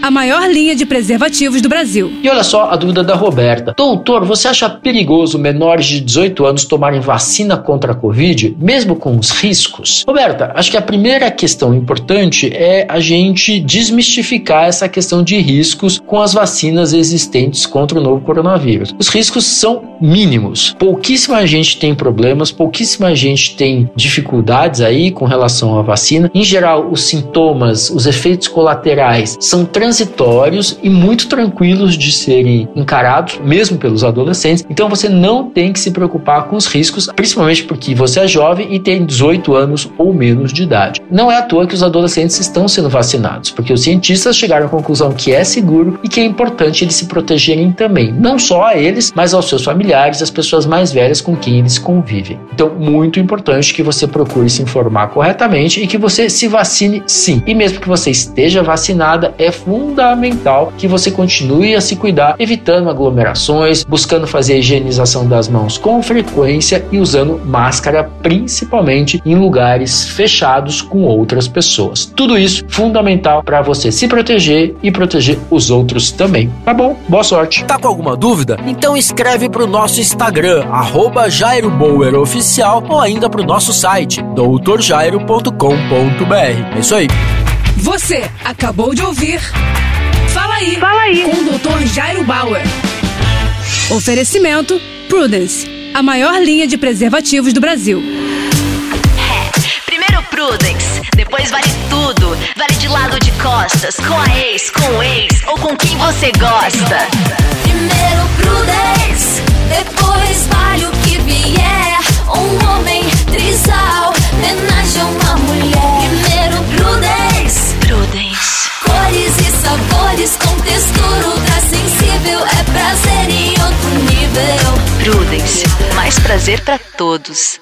a maior linha de preservativos do Brasil. E olha só a dúvida da Roberta. Doutor, você acha perigoso menores de 18 anos tomarem vacina contra a Covid, mesmo com os riscos? Roberta, acho que a primeira questão importante é a gente desmistificar essa questão de riscos com as vacinas existentes contra o novo coronavírus. Os riscos são mínimos. Pouquíssima gente tem problemas, pouquíssima gente tem dificuldades aí com relação à vacina. Em geral, os sintomas, os efeitos colaterais são tranquilos transitórios e muito tranquilos de serem encarados, mesmo pelos adolescentes. Então você não tem que se preocupar com os riscos, principalmente porque você é jovem e tem 18 anos ou menos de idade. Não é à toa que os adolescentes estão sendo vacinados, porque os cientistas chegaram à conclusão que é seguro e que é importante eles se protegerem também, não só a eles, mas aos seus familiares, às pessoas mais velhas com quem eles convivem. Então, muito importante que você procure se informar corretamente e que você se vacine sim. E mesmo que você esteja vacinada, é fundamental fundamental que você continue a se cuidar, evitando aglomerações, buscando fazer a higienização das mãos com frequência e usando máscara, principalmente em lugares fechados com outras pessoas. Tudo isso fundamental para você se proteger e proteger os outros também. Tá bom? Boa sorte. Tá com alguma dúvida? Então escreve para o nosso Instagram, arroba Jairo Bauer Oficial, ou ainda para o nosso site, doutorjairo.com.br. É isso aí. Você acabou de ouvir. Fala aí. Fala aí. Com o Dr. Jairo Bauer. Oferecimento Prudence, a maior linha de preservativos do Brasil. É, primeiro Prudence, depois vale tudo. Vale de lado de costas, com a ex, com o ex ou com quem você gosta. Primeiro Prudence, depois vale sabores com textura ultra sensível. É prazer em outro nível. Prudence. Mais prazer para todos.